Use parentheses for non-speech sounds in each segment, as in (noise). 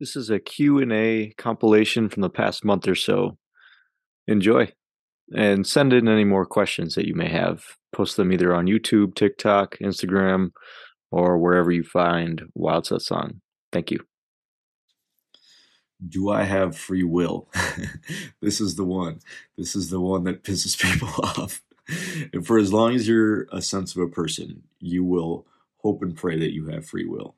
This is a Q&A compilation from the past month or so. Enjoy and send in any more questions that you may have. Post them either on YouTube, TikTok, Instagram, or wherever you find Wild Song. Thank you. Do I have free will? (laughs) this is the one. This is the one that pisses (laughs) people off. And for as long as you're a sensitive person, you will hope and pray that you have free will.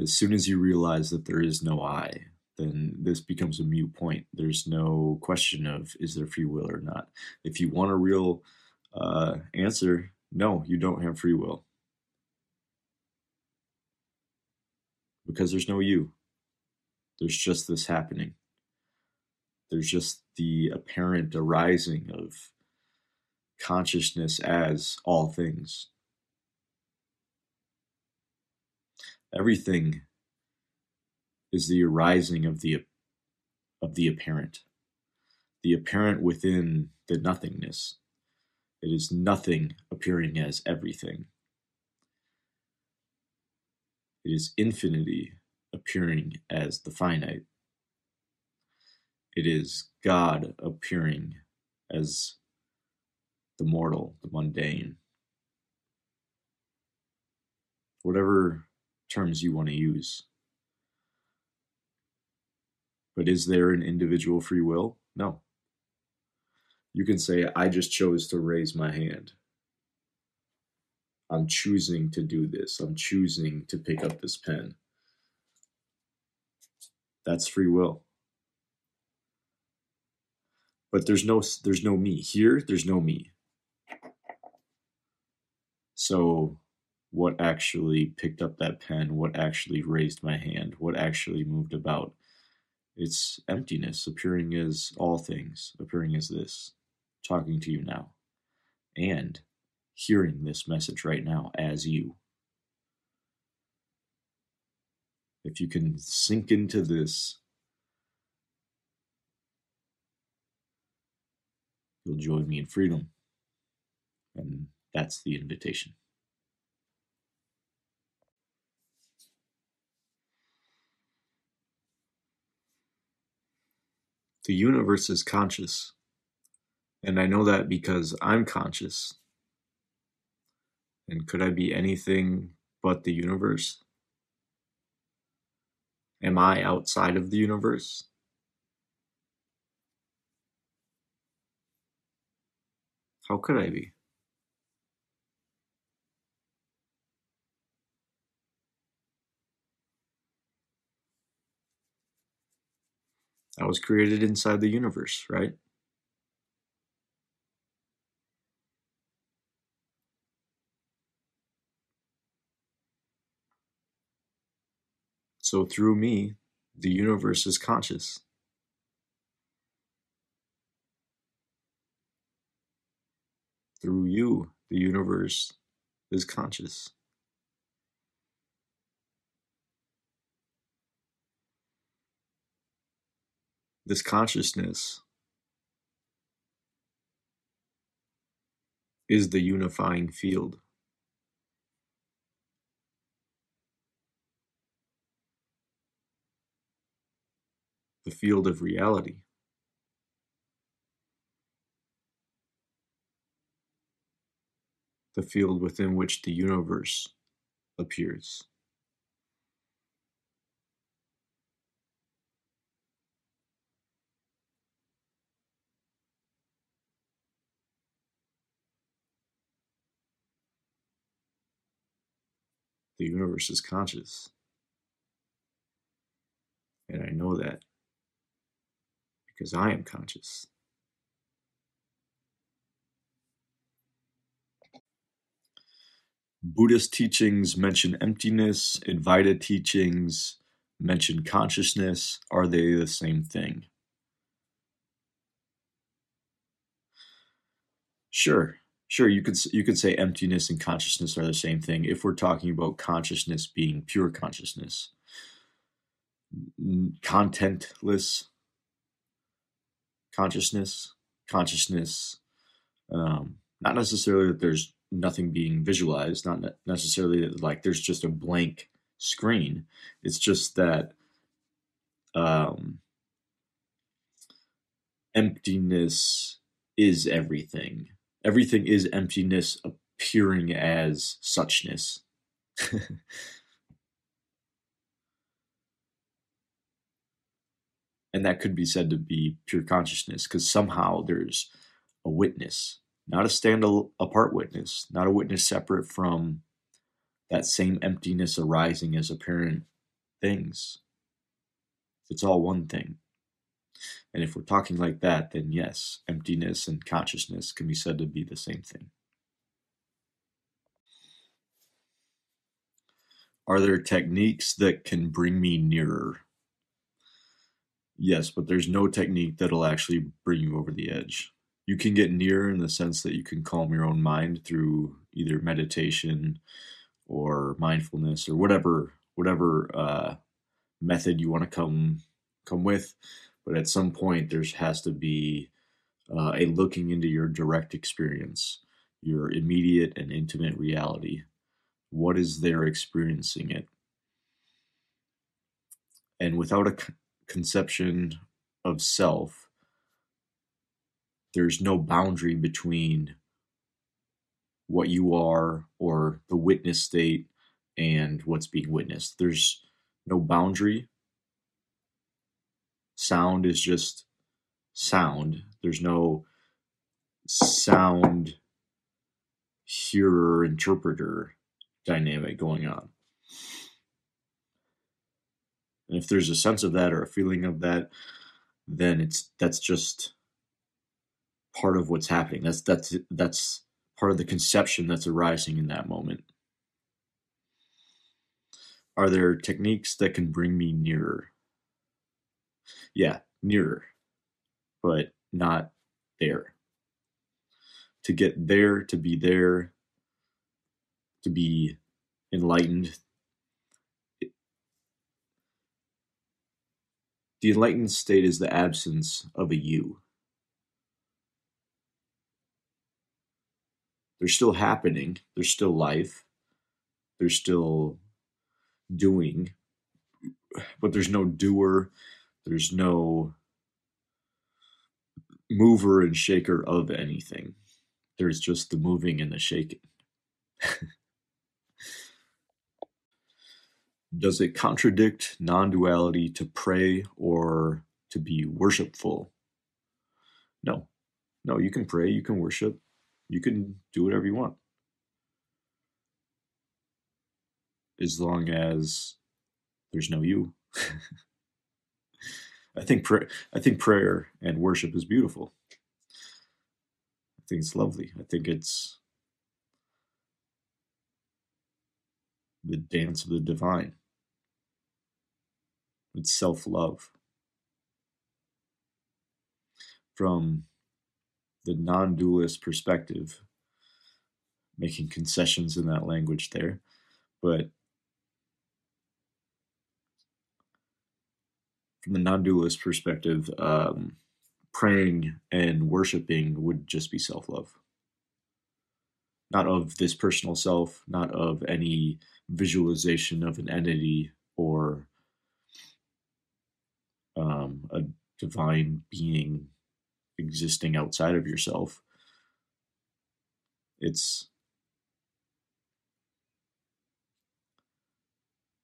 As soon as you realize that there is no I, then this becomes a mute point. There's no question of is there free will or not. If you want a real uh, answer, no, you don't have free will. Because there's no you. There's just this happening. There's just the apparent arising of consciousness as all things. Everything is the arising of the of the apparent, the apparent within the nothingness. It is nothing appearing as everything. It is infinity appearing as the finite. It is God appearing as the mortal, the mundane. Whatever terms you want to use. But is there an individual free will? No. You can say, I just chose to raise my hand. I'm choosing to do this. I'm choosing to pick up this pen. That's free will. But there's no there's no me. Here, there's no me. So what actually picked up that pen, what actually raised my hand, what actually moved about it's emptiness appearing as all things, appearing as this, talking to you now, and hearing this message right now as you. If you can sink into this, you'll join me in freedom. And that's the invitation. The universe is conscious. And I know that because I'm conscious. And could I be anything but the universe? Am I outside of the universe? How could I be? I was created inside the universe, right? So through me, the universe is conscious. Through you, the universe is conscious. This consciousness is the unifying field. The field of reality. The field within which the universe appears. The universe is conscious. And I know that because I am conscious. Buddhist teachings mention emptiness, Advaita teachings mention consciousness. Are they the same thing? Sure. Sure, you could you could say emptiness and consciousness are the same thing if we're talking about consciousness being pure consciousness. Contentless consciousness, consciousness, um, not necessarily that there's nothing being visualized, not necessarily that like there's just a blank screen. It's just that um, emptiness is everything. Everything is emptiness appearing as suchness. (laughs) and that could be said to be pure consciousness because somehow there's a witness, not a stand apart witness, not a witness separate from that same emptiness arising as apparent things. It's all one thing. And if we're talking like that, then yes, emptiness and consciousness can be said to be the same thing. Are there techniques that can bring me nearer? Yes, but there's no technique that'll actually bring you over the edge. You can get nearer in the sense that you can calm your own mind through either meditation or mindfulness or whatever whatever uh, method you want to come come with. But at some point, there has to be uh, a looking into your direct experience, your immediate and intimate reality. What is there experiencing it? And without a conception of self, there's no boundary between what you are or the witness state and what's being witnessed. There's no boundary. Sound is just sound. There's no sound hearer interpreter dynamic going on. And if there's a sense of that or a feeling of that, then it's that's just part of what's happening. That's that's that's part of the conception that's arising in that moment. Are there techniques that can bring me nearer? Yeah, nearer, but not there. To get there, to be there, to be enlightened, The enlightened state is the absence of a you. They're still happening, there's still life, there's still doing, but there's no doer, there's no mover and shaker of anything. There's just the moving and the shaking. (laughs) does it contradict non duality to pray or to be worshipful? No. No, you can pray, you can worship, you can do whatever you want. As long as there's no you. (laughs) I think I think prayer and worship is beautiful. I think it's lovely. I think it's the dance of the divine. It's self love. From the non dualist perspective, making concessions in that language there, but from the non dualist perspective, um, praying and worshiping would just be self love. Not of this personal self, not of any visualization of an entity or um, a divine being existing outside of yourself. It's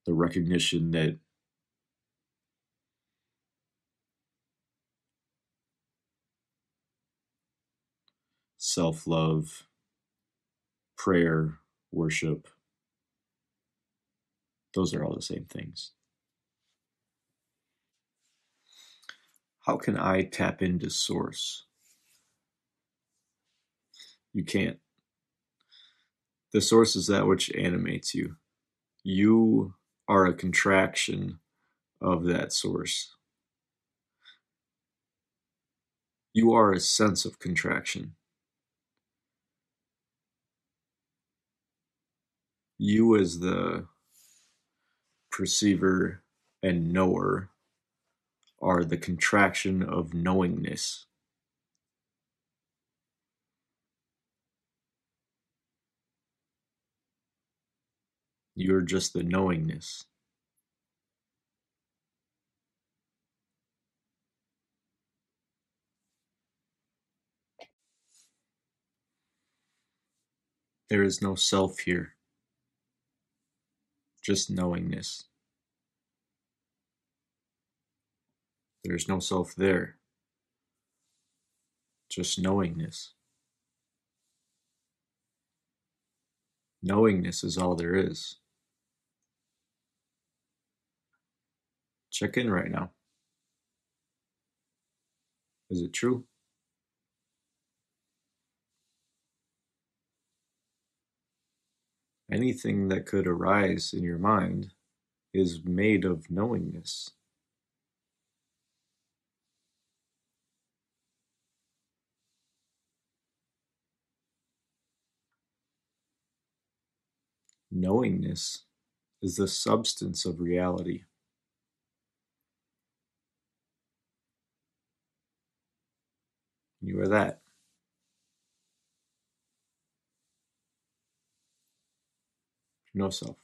the recognition that self love, prayer, worship, those are all the same things. How can I tap into source? You can't. The source is that which animates you. You are a contraction of that source. You are a sense of contraction. you as the perceiver and knower are the contraction of knowingness. You're just the knowingness. There is no self here just knowingness. There is no self there, just knowingness. Knowingness is all there is. Check in right now. Is it true? Anything that could arise in your mind is made of knowingness. Knowingness is the substance of reality. You are that. No self.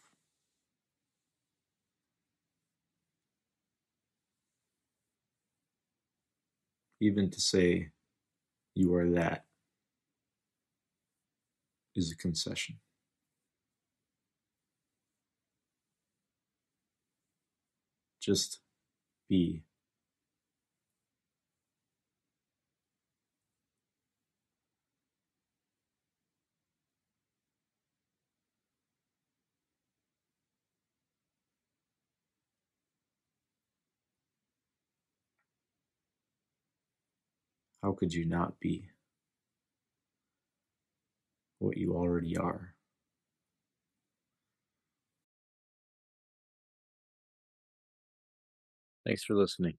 Even to say you are that is a concession. Just be. How could you not be what you already are? Thanks for listening.